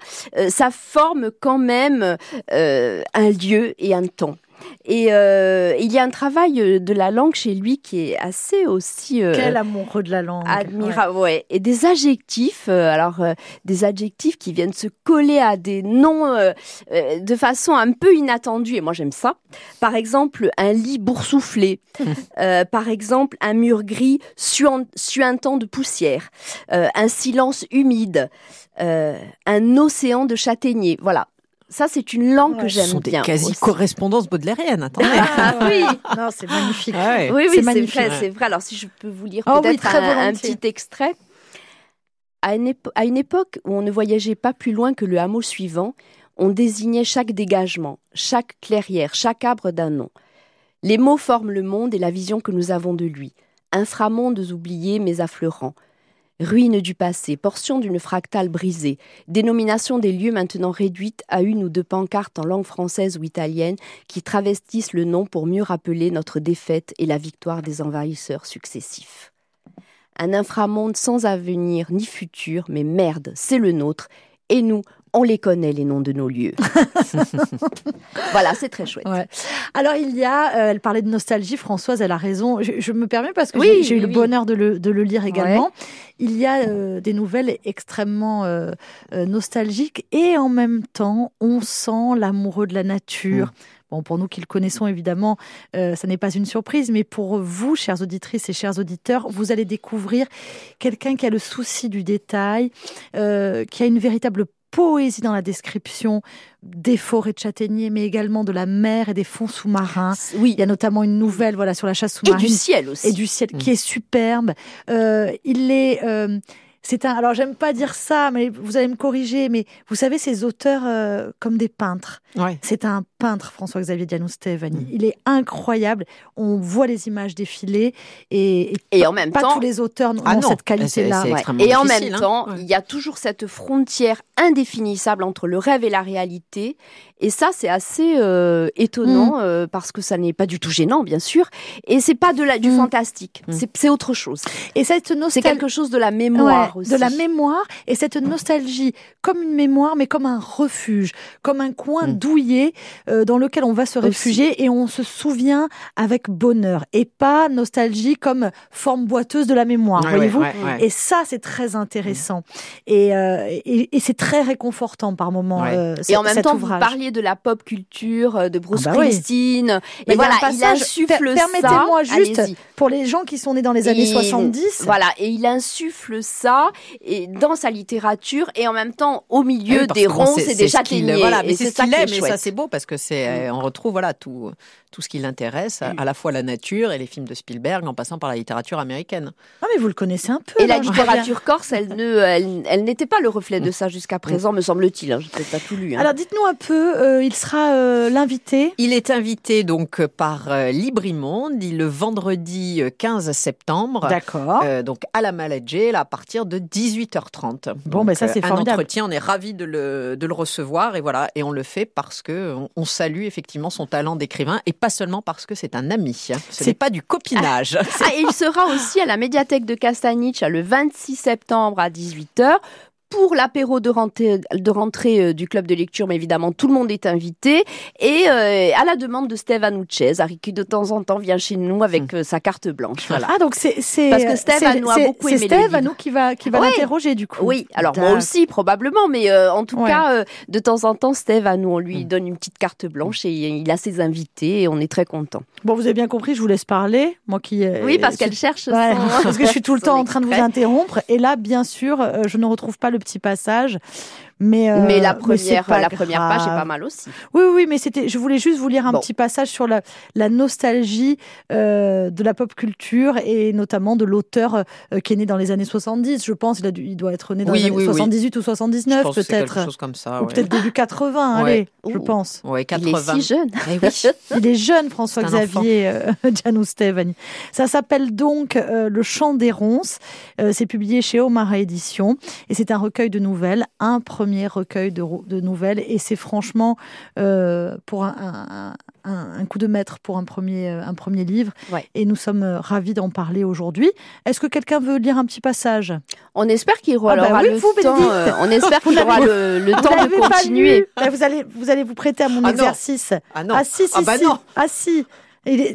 ça forme quand même un lieu et un temps. Et euh, il y a un travail euh, de la langue chez lui qui est assez aussi. Euh, Quel amoureux de la langue. Admirable, ouais. Et des adjectifs, alors des adjectifs qui viennent se coller à des noms de façon un peu inattendue. Et moi j'aime ça. Par exemple, un lit boursouflé. par exemple, un mur gris suintant de poussière. un silence humide. un océan de châtaigniers. Voilà, ça, c'est une langue que j'aime bien. Ce sont des quasi-correspondances baudelairiennes. Attendez. Ah, oui, non, c'est magnifique. oui, oui, c'est vrai, c'est vrai. Alors, si je peux vous lire oh peut-être un, petit extrait. À une, à une époque où on ne voyageait pas plus loin que le hameau suivant, on désignait chaque dégagement, chaque clairière, chaque arbre d'un nom. Les mots forment le monde et la vision que nous avons de lui. Inframondes oubliés mais affleurants. Ruines du passé, portion d'une fractale brisée, dénomination des lieux maintenant réduite à une ou deux pancartes en langue française ou italienne qui travestissent le nom pour mieux rappeler notre défaite et la victoire des envahisseurs successifs. Un inframonde sans avenir ni futur, mais merde, c'est le nôtre, et nous, on les connaît, les noms de nos lieux. voilà, c'est très chouette. Alors, il y a, euh, elle parlait de nostalgie, Françoise, elle a raison. Je, me permets parce que oui, j'ai eu le bonheur de le, de le lire également. Il y a euh, des nouvelles extrêmement euh, nostalgiques et en même temps, on sent l'amoureux de la nature. Mm. Bon, pour nous qui le connaissons, évidemment, ça n'est pas une surprise, mais pour vous, chères auditrices et chers auditeurs, vous allez découvrir quelqu'un qui a le souci du détail, qui a une véritable poésie dans la description des forêts de châtaigniers, mais également de la mer et des fonds sous-marins. Oui. Il y a notamment une nouvelle voilà, sur la chasse sous-marine. Et du ciel aussi. Et du ciel, qui est superbe. Euh, il est... Euh, c'est un. Alors, j'aime pas dire ça, mais vous allez me corriger. Mais vous savez, ces auteurs euh, comme des peintres. C'est un peintre, François-Xavier Dianou Stevani. Mm. Il est incroyable. On voit les images défiler et, et, en même pas temps, tous les auteurs ah ont cette qualité-là. Et en même hein. temps, il y a toujours cette frontière indéfinissable entre le rêve et la réalité. Et ça, c'est assez euh, étonnant mm. euh, parce que ça n'est pas du tout gênant, bien sûr. Et c'est pas de la, du mm. fantastique. C'est autre chose. Et cette c'est quelque chose de la mémoire aussi. De la mémoire et cette nostalgie comme une mémoire, mais comme un refuge, comme un coin douillet euh, dans lequel on va se réfugier et on se souvient avec bonheur et pas nostalgie comme forme boiteuse de la mémoire, voyez-vous. et ça, c'est très intéressant et, euh, et, c'est très réconfortant par moments. Euh, et en même temps, vous parliez de la pop culture, de Bruce ah bah Springsteen. Et voilà, il insuffle ça. Permettez-moi juste, pour les gens qui sont nés dans les années 70. Voilà, et il insuffle ça et dans sa littérature et en même temps au milieu ah des ronces et des châtaigniers. Voilà, mais c'est ça mais ça c'est beau parce que c'est, mm. euh, on retrouve voilà tout, tout ce qui l'intéresse, mm. à la fois la nature et les films de Spielberg, en passant par la littérature américaine. Ah mais vous le connaissez un peu. Et la littérature corse, elle ne, elle, n'était pas le reflet de ça jusqu'à présent, me semble-t-il. Hein. Je peut-être pas tout lu. Hein. Alors dites-nous un peu, euh, il sera euh, l'invité. Il est invité donc par Librimonde le vendredi 15 septembre. D'accord. donc à la Maladjé, à partir de 18h30. Bon, ben ça c'est formidable. Un entretien, on est ravis de le, de le recevoir et voilà, et on le fait parce que on, salue effectivement son talent d'écrivain et pas seulement parce que c'est un ami. Ce n'est pas du copinage. Ah, il sera aussi à la médiathèque de Castanich le 26 septembre à 18h pour l'apéro de rentrée, de rentrée euh, du club de lecture, mais évidemment tout le monde est invité. Et euh, à la demande de Steve Anuchez, qui de temps en temps vient chez nous avec hmm. euh, sa carte blanche. Voilà. Ah donc c'est parce que Steve a beaucoup aimé C'est Steve Anou qui va qui va l'interroger du coup. Oui, alors moi aussi probablement, mais en tout cas de temps en temps Steve Anou on lui hmm. donne une petite carte blanche et il a ses invités et on est très content. Bon vous avez bien compris, je vous laisse parler, moi qui. oui parce qu'elle cherche. parce que je suis tout le temps en train de vous interrompre et là bien sûr je ne retrouve pas le petit passage. Mais, euh, mais la première, la première page est pas mal aussi. Oui, oui, mais c'était. Je voulais juste vous lire un petit passage sur la, la nostalgie euh, de la pop culture et notamment de l'auteur euh, qui est né dans les années 70. Je pense il, a il doit être né dans les années 78 ou 79 peut-être. Quelque chose comme ça. Ou peut-être début 80. Allez, je pense. Ouais, 80. Il est si jeune. Eh il est jeune, François-Xavier Janou Stevani. Ça s'appelle donc Le Chant des ronces. c'est publié chez Omar Édition et c'est un recueil de nouvelles, un premier recueil de, de nouvelles et c'est franchement euh, pour un, un, coup de maître pour un premier, euh, un premier livre et nous sommes euh, ravis d'en parler aujourd'hui. Est-ce que quelqu'un veut lire un petit passage? On espère qu'il aura, ah bah le temps. on espère qu'il aura le, temps de continuer. vous allez vous allez vous prêter à mon ah exercice. Ah non. Ah si si ah bah si. Non. Ah si.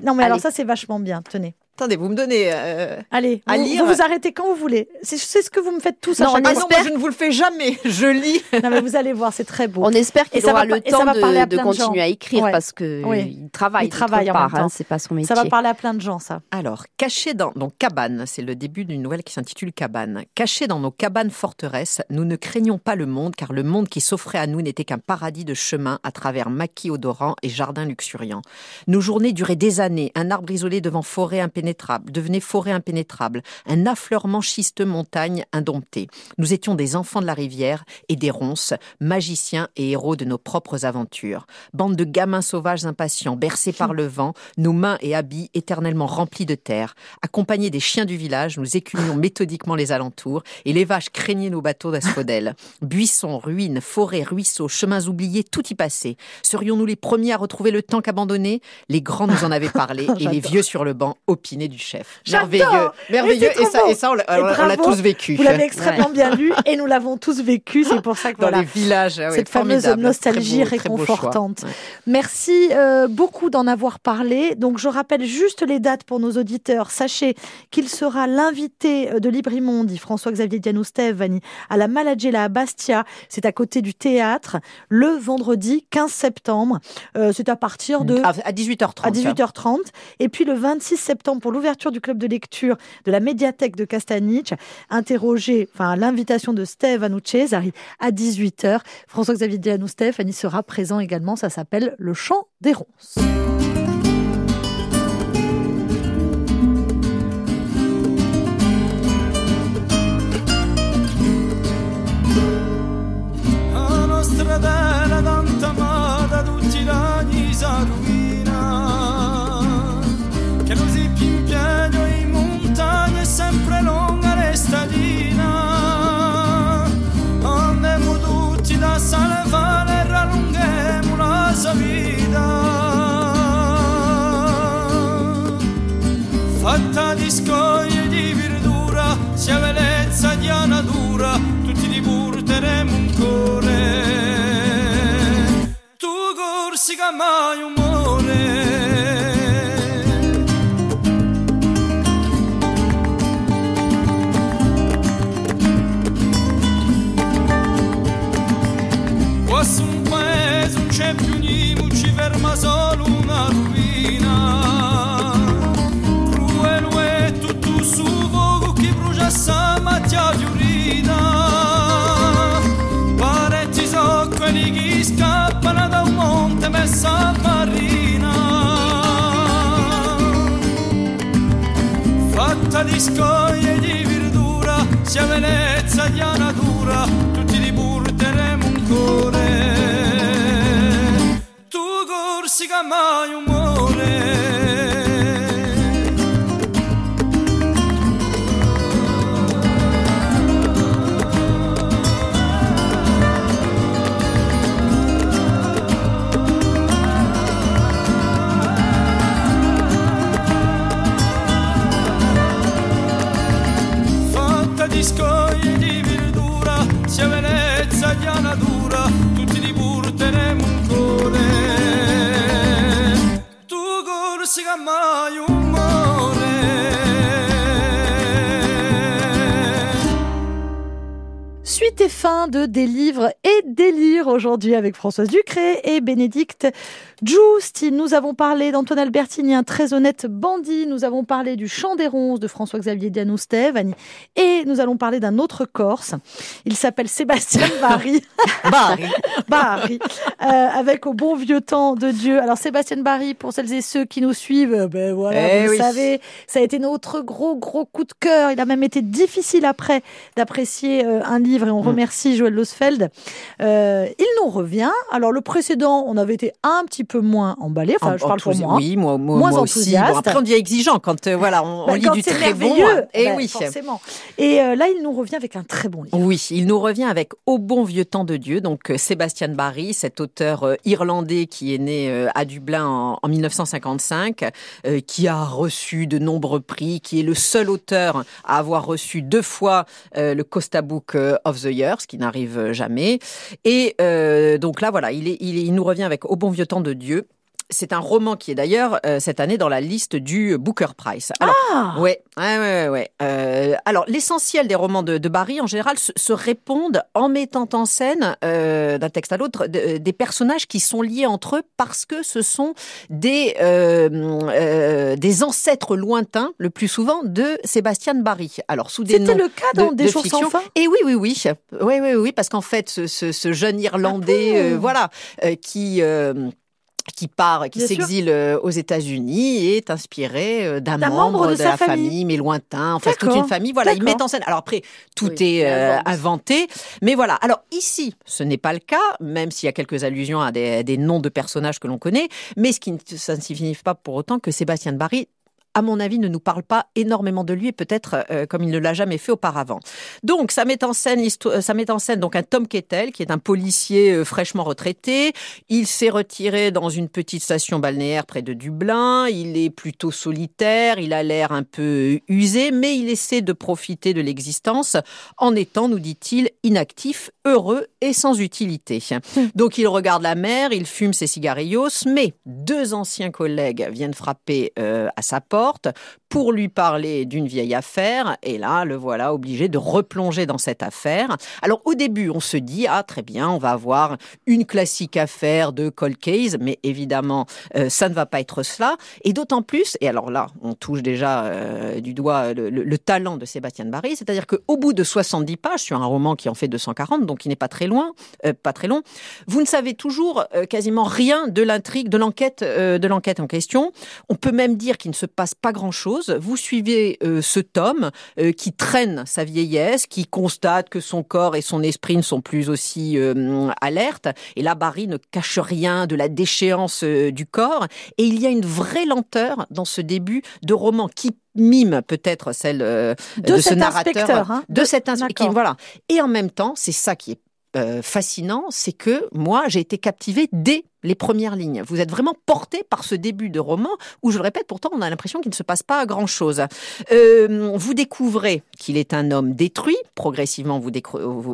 non mais alors ça c'est vachement bien. Tenez. Attendez, vous me donnez euh, Allez, à vous, lire. Vous vous arrêtez quand vous voulez. C'est ce que vous me faites tous non, à chaque fois. Non, moi je ne vous le fais jamais. Je lis. non, mais vous allez voir, c'est très beau. On espère qu'il aura le temps de, de continuer à écrire parce que il travaille. Il travaille en part, hein, c'est pas son métier. Ça va parler à plein de gens, ça. Alors, caché dans donc cabane, c'est le début d'une nouvelle qui s'intitule Cabane. Caché dans nos cabanes forteresses, nous ne craignons pas le monde, car le monde qui s'offrait à nous n'était qu'un paradis de chemin à travers maquis odorants et jardins luxuriants. Nos journées duraient des années, un arbre isolé devant forêt impénétrable impénétrable, devenait forêt impénétrable, un affleurement schiste montagne indomptée. Nous étions des enfants de la rivière et des ronces, magiciens et héros de nos propres aventures. Bande de gamins sauvages impatients, bercés par le vent, nos mains et habits éternellement remplis de terre. Accompagnés des chiens du village, nous écumions méthodiquement les alentours et les vaches craignaient nos bateaux d'asphodèles. Buissons, ruines, forêts, ruisseaux, chemins oubliés, tout y passait. Serions-nous les premiers à retrouver le temps qu'abandonné Les grands nous en avaient parlé et les vieux sur le banc opinaient du chef. Merveilleux, merveilleux. Et, ça, et ça, on l'a tous vécu. Vous l'avez extrêmement bien lu et nous l'avons tous vécu. C'est pour ça que dans les villages, cette fameuse nostalgie réconfortante. Merci euh, beaucoup d'en avoir parlé. Donc je rappelle juste les dates pour nos auditeurs. Sachez qu'il sera l'invité euh, de Librimondi, François-Xavier Dianoustev, à la Malagela à Bastia. C'est à côté du théâtre le vendredi 15 septembre. Euh, c'est à partir de à 18h30. À 18h30. Et puis le 26 septembre pour l'ouverture du club de lecture de la médiathèque de Castanic, interrogé, enfin l'invitation de Steve arrive à 18h. François-Xavier Dianou Stéphanie sera présent également. Ça s'appelle Le Chant des Ronces. Di urina Parecchi so quelli che scappano da un monte messa marina fatta di scoglie di verdura sia bellezza di natura tutti li porteremo un cuore. Tu corsi che de Des livres aujourd'hui avec Françoise Ducré et Bénédicte Giusti. Nous avons parlé d'Antoine Albertini, un très honnête bandit. Nous avons parlé du Chant des Ronces de François-Xavier Dianoustev. Et nous allons parler d'un autre Corse. Il s'appelle Sébastien Barry. Barry. Barry. Euh, avec au bon vieux temps de Dieu. Alors Sébastien Barry, pour celles et ceux qui nous suivent, euh, ben voilà, eh vous savez, ça a été notre gros gros coup de cœur. Il a même été difficile après d'apprécier euh, un livre et on mm. remercie Joël Losfeld. Il nous revient. Alors le précédent, on avait été un petit peu moins emballé. Enfin, je parle pour moi. Oui, moi, moins aussi. après, on devient exigeant quand voilà, on, bah, lit du très bon. Et bah, oui, forcément. Et là, il nous revient avec un très bon livre. Oui, il nous revient avec Au bon vieux temps de Dieu. Donc Sébastien Barry, cet auteur euh, irlandais qui est né euh, à Dublin en, 1955, euh, qui a reçu de nombreux prix, qui est le seul auteur à avoir reçu deux fois le Costa Book of the Year, ce qui n'arrive jamais. Et donc là, voilà, il nous revient avec Au bon vieux temps de Dieu. C'est un roman qui est d'ailleurs euh, cette année dans la liste du Booker Prize. Alors, ah ouais, ouais, ouais, ouais. Euh, alors l'essentiel des romans de, Barry en général se, répondent en mettant en scène euh, d'un texte à l'autre des personnages qui sont liés entre eux parce que ce sont des des ancêtres lointains le plus souvent de Sébastien Barry. Alors sous des C'était le cas dans Des jours sans fin. Et oui, oui, oui, oui, oui, oui, parce qu'en fait ce, ce, jeune Irlandais, ah voilà, qui qui part, qui s'exile euh, aux États-Unis est inspiré euh, d'un membre, de, la famille. mais lointain. Enfin, toute une famille. Voilà, il met en scène. Alors après, tout est euh, inventé, mais voilà. Alors ici, ce n'est pas le cas, même s'il y a quelques allusions à des, des noms de personnages que l'on connaît, mais ce qui ça ne signifie pas pour autant que Sébastien de Barry à mon avis, ne nous parle pas énormément de lui et peut-être euh, comme il ne l'a jamais fait auparavant. Donc, ça met en scène, euh, ça met en scène donc un Tom Kettel qui est un policier euh, fraîchement retraité. Il s'est retiré dans une petite station balnéaire près de Dublin. Il est plutôt solitaire. Il a l'air un peu usé, mais il essaie de profiter de l'existence en étant, nous dit-il, inactif, heureux et sans utilité. Donc, il regarde la mer, il fume ses cigarillos, mais deux anciens collègues viennent frapper à sa porte forte pour lui parler d'une vieille affaire. Et là, le voilà obligé de replonger dans cette affaire. Alors au début, on se dit, ah très bien, on va avoir une classique affaire de cold case, mais évidemment, euh, ça ne va pas être cela. Et d'autant plus, et alors là, on touche déjà euh, du doigt le, talent de Sébastien Barry, c'est-à-dire qu'au bout de 70 pages, sur un roman qui en fait 240, donc qui n'est pas très loin, euh, pas très long, vous ne savez toujours quasiment rien de l'intrigue, de l'enquête, de l'enquête en question. On peut même dire qu'il ne se passe pas grand-chose. Vous suivez euh, ce Tom euh, qui traîne sa vieillesse, qui constate que son corps et son esprit ne sont plus aussi euh, alertes. Et là, Barry ne cache rien de la déchéance du corps. Et il y a une vraie lenteur dans ce début de roman qui mime peut-être celle de, ce narrateur, hein. de, cet inspecteur. Voilà. Et en même temps, c'est ça qui est fascinant, c'est que moi, j'ai été captivée dès les premières lignes. Vous êtes vraiment porté par ce début de roman où, je le répète, pourtant on a l'impression qu'il ne se passe pas grand-chose. Euh, vous découvrez qu'il est un homme détruit, progressivement vous,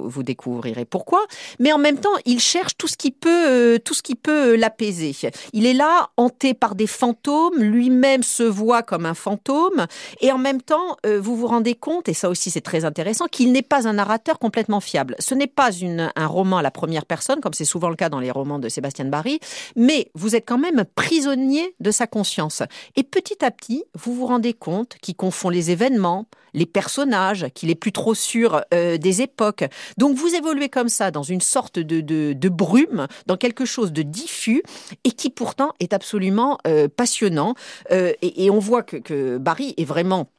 vous, découvrirez pourquoi, mais en même temps il cherche tout ce qui peut, euh, tout ce qui peut l'apaiser. Il est là, hanté par des fantômes, lui-même se voit comme un fantôme, et en même temps euh, vous vous rendez compte, et ça aussi c'est très intéressant, qu'il n'est pas un narrateur complètement fiable. Ce n'est pas un roman à la première personne, comme c'est souvent le cas dans les romans de Sébastien Barry, mais vous êtes quand même prisonnier de sa conscience. Et petit à petit, vous vous rendez compte qu'il confond les événements, les personnages, qu'il est plus trop sûr euh, des époques. Donc vous évoluez comme ça dans une sorte de, brume, dans quelque chose de diffus et qui pourtant est absolument euh, passionnant. Euh, et, on voit que, que Barry est vraiment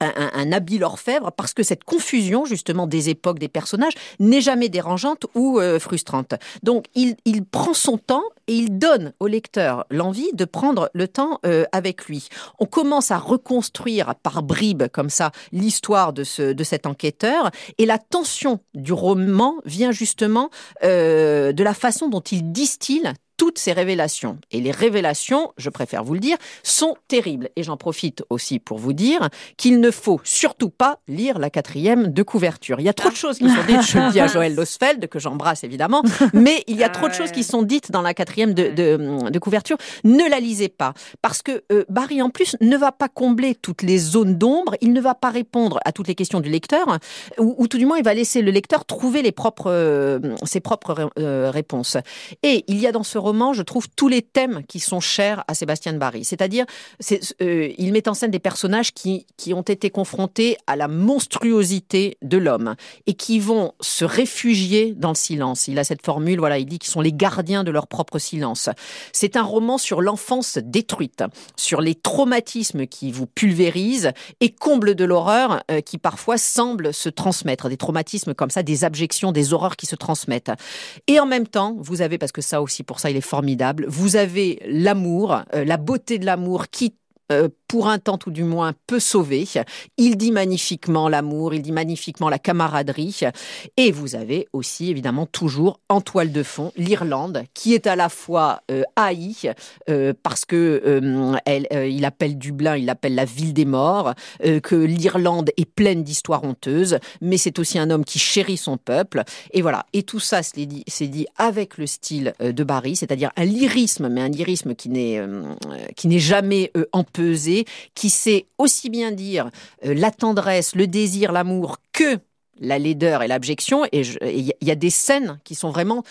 un, habile orfèvre parce que cette confusion justement des époques, des personnages n'est jamais dérangeante ou euh, frustrante. Donc il, il, prend son temps et il donne au lecteur l'envie de prendre le temps euh, avec lui. On commence à reconstruire par bribes comme ça l'histoire de, ce, de cet enquêteur et la tension du roman vient justement euh, de la façon dont il distille toutes ces révélations. Et les révélations, je préfère vous le dire, sont terribles. Et j'en profite aussi pour vous dire qu'il ne faut surtout pas lire la quatrième de couverture. Il y a trop de choses qui sont dites, je le dis à Joël Losfeld, que j'embrasse évidemment, mais il y a trop de choses qui sont dites dans la quatrième de, de, couverture. Ne la lisez pas. Parce que euh, Barry, en plus, ne va pas combler toutes les zones d'ombre, il ne va pas répondre à toutes les questions du lecteur, ou, tout du moins, il va laisser le lecteur trouver les propres, euh, ses propres euh, réponses. Et il y a dans ce roman je trouve tous les thèmes qui sont chers à Sébastien de Barry. C'est-à-dire, euh, il met en scène des personnages qui, qui ont été confrontés à la monstruosité de l'homme et qui vont se réfugier dans le silence. Il a cette formule, voilà, il dit qu'ils sont les gardiens de leur propre silence. C'est un roman sur l'enfance détruite, sur les traumatismes qui vous pulvérisent et comble de l'horreur euh, qui parfois semble se transmettre. Des traumatismes comme ça, des abjections, des horreurs qui se transmettent. Et en même temps, vous avez, parce que ça aussi, pour ça, il est formidable. Vous avez l'amour, euh, la beauté de l'amour qui euh, pour un temps tout du moins, peut sauver. Il dit magnifiquement l'amour, il dit magnifiquement la camaraderie. Et vous avez aussi, évidemment, toujours en toile de fond l'Irlande, qui est à la fois euh, haï, euh, parce que il appelle Dublin, il appelle la ville des morts, que l'Irlande est pleine d'histoires honteuses, mais c'est aussi un homme qui chérit son peuple. Et voilà. Et tout ça, c'est dit, avec le style de Barry, c'est-à-dire un lyrisme, mais un lyrisme qui n'est, qui n'est jamais qui sait aussi bien dire euh, la tendresse, le désir, l'amour que la laideur et l'abjection. Et il y a des scènes qui sont vraiment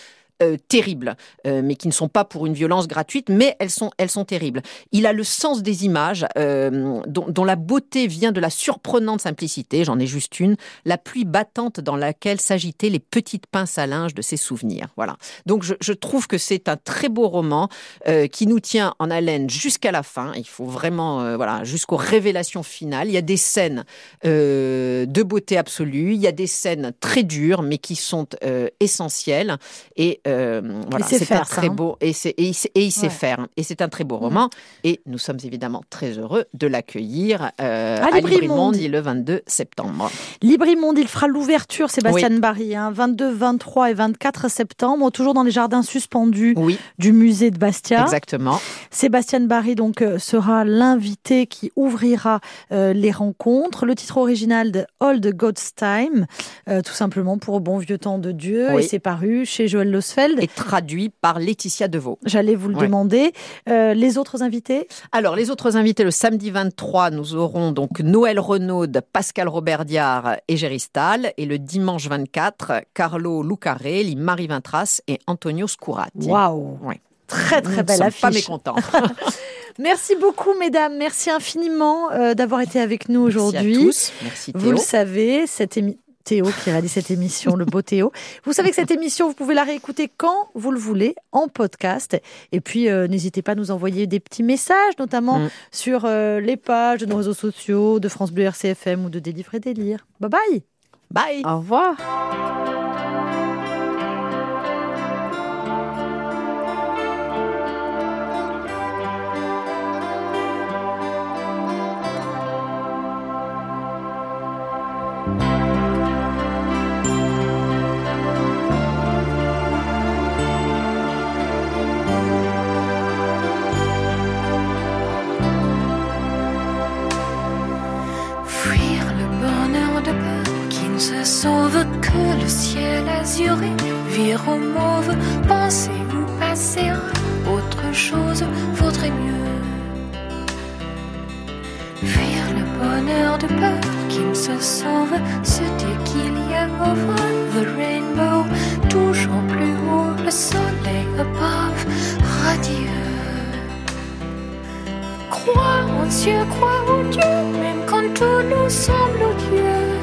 terribles, mais qui ne sont pas pour une violence gratuite, mais elles sont, elles sont terribles. Il a le sens des images, dont, dont, la beauté vient de la surprenante simplicité, j'en ai juste une, la pluie battante dans laquelle s'agitaient les petites pinces à linge de ses souvenirs. Voilà. Donc je, je trouve que c'est un très beau roman qui nous tient en haleine jusqu'à la fin. Il faut vraiment, voilà, jusqu'aux révélations finales. Il y a des scènes de beauté absolue, il y a des scènes très dures, mais qui sont essentielles. Et voilà, c'est un très hein. beau et, et, il sait faire. Et c'est un très beau roman. Et nous sommes évidemment très heureux de l'accueillir euh, à, Librimondi le 22 septembre. Librimondi, il fera l'ouverture, Sébastien Barry, 22, 23 et 24 septembre, toujours dans les jardins suspendus du musée de Bastia. Exactement. Sébastien Barry donc euh, sera l'invité qui ouvrira euh, les rencontres. Le titre original de Old God's Time, euh, tout simplement pour bon vieux temps de Dieu, et c'est paru chez Joël Et traduit par Laetitia Deveau. J'allais vous le demander. les autres invités? Alors, les autres invités, le samedi 23, nous aurons donc Noël Renaud, Pascal Robert Diard et Géry Stahl. Et le dimanche 24, Carlo Lucarelli, Marie Vintras et Antonio Scurati. Waouh Très très belle affiche. Pas mécontent. Merci beaucoup, mesdames. Merci infiniment euh, d'avoir été avec nous aujourd'hui. Merci à tous. Merci Théo. Vous le savez, cette émission. Théo qui réalise cette émission, le beau Théo. Vous savez que cette émission, vous pouvez la réécouter quand vous le voulez en podcast. Et puis, euh, n'hésitez pas à nous envoyer des petits messages, notamment mm. sur euh, les pages de nos réseaux sociaux, de France Bleu RCFM ou de Délivre et Délire. Bye bye. Bye. Au revoir. Sauve que le ciel azuré vire au mauve, penser ou passer à autre chose? Vaudrait mieux. Fuir le bonheur de peur qui ne se sauve, dire qu'il y a over the rainbow, toujours plus haut le soleil above, radieux. Crois en Dieu, crois en Dieu, même quand tout nous semble odieux.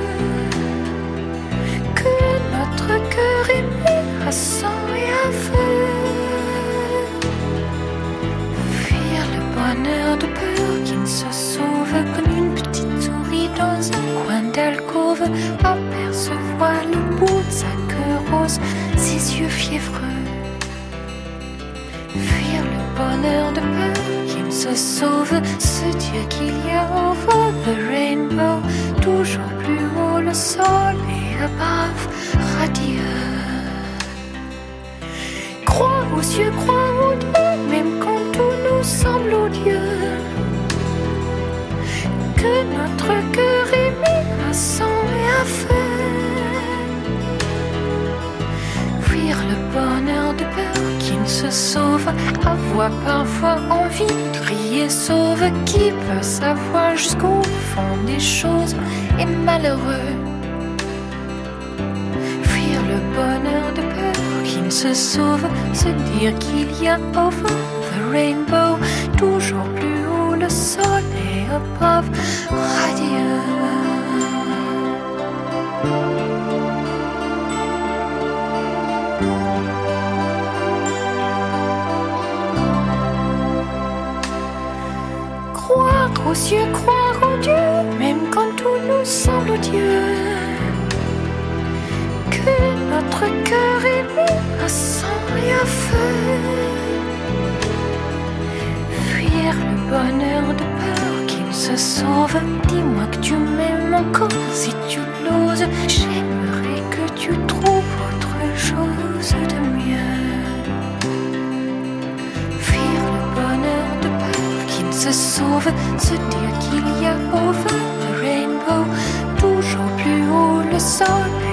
Cœur aimé à sang et à feu. Fuir le bonheur de peur qui ne se sauve comme une petite souris dans un coin d'alcôve. Apercevoir le bout de sa queue rose, ses yeux fiévreux. Fuir le bonheur de peur qui ne se sauve, se dire qu'il y a over the rainbow, toujours plus haut le soleil above radieux. Crois aux cieux, crois aux Dieu, même quand tout nous semble odieux. Que notre cœur est mis à sang et à feu. Fuir le bonheur de peur qui ne se sauve, avoir parfois envie de crier sauve, qui peut savoir jusqu'au fond des choses est malheureux bonheur de peur qui ne se sauve, se dire qu'il y a over the rainbow, toujours plus haut le soleil above, radieux. Croire aux cieux, croire en Dieu, même quand tout nous semble Dieu notre cœur mis à sang et à feu. Fuir le bonheur de peur qui ne se sauve. Dis-moi que tu m'aimes encore si tu l'oses. J'aimerais que tu trouves autre chose de mieux. Fuir le bonheur de peur qui ne se sauve. Se dire qu'il y a over the rainbow, toujours plus haut le idea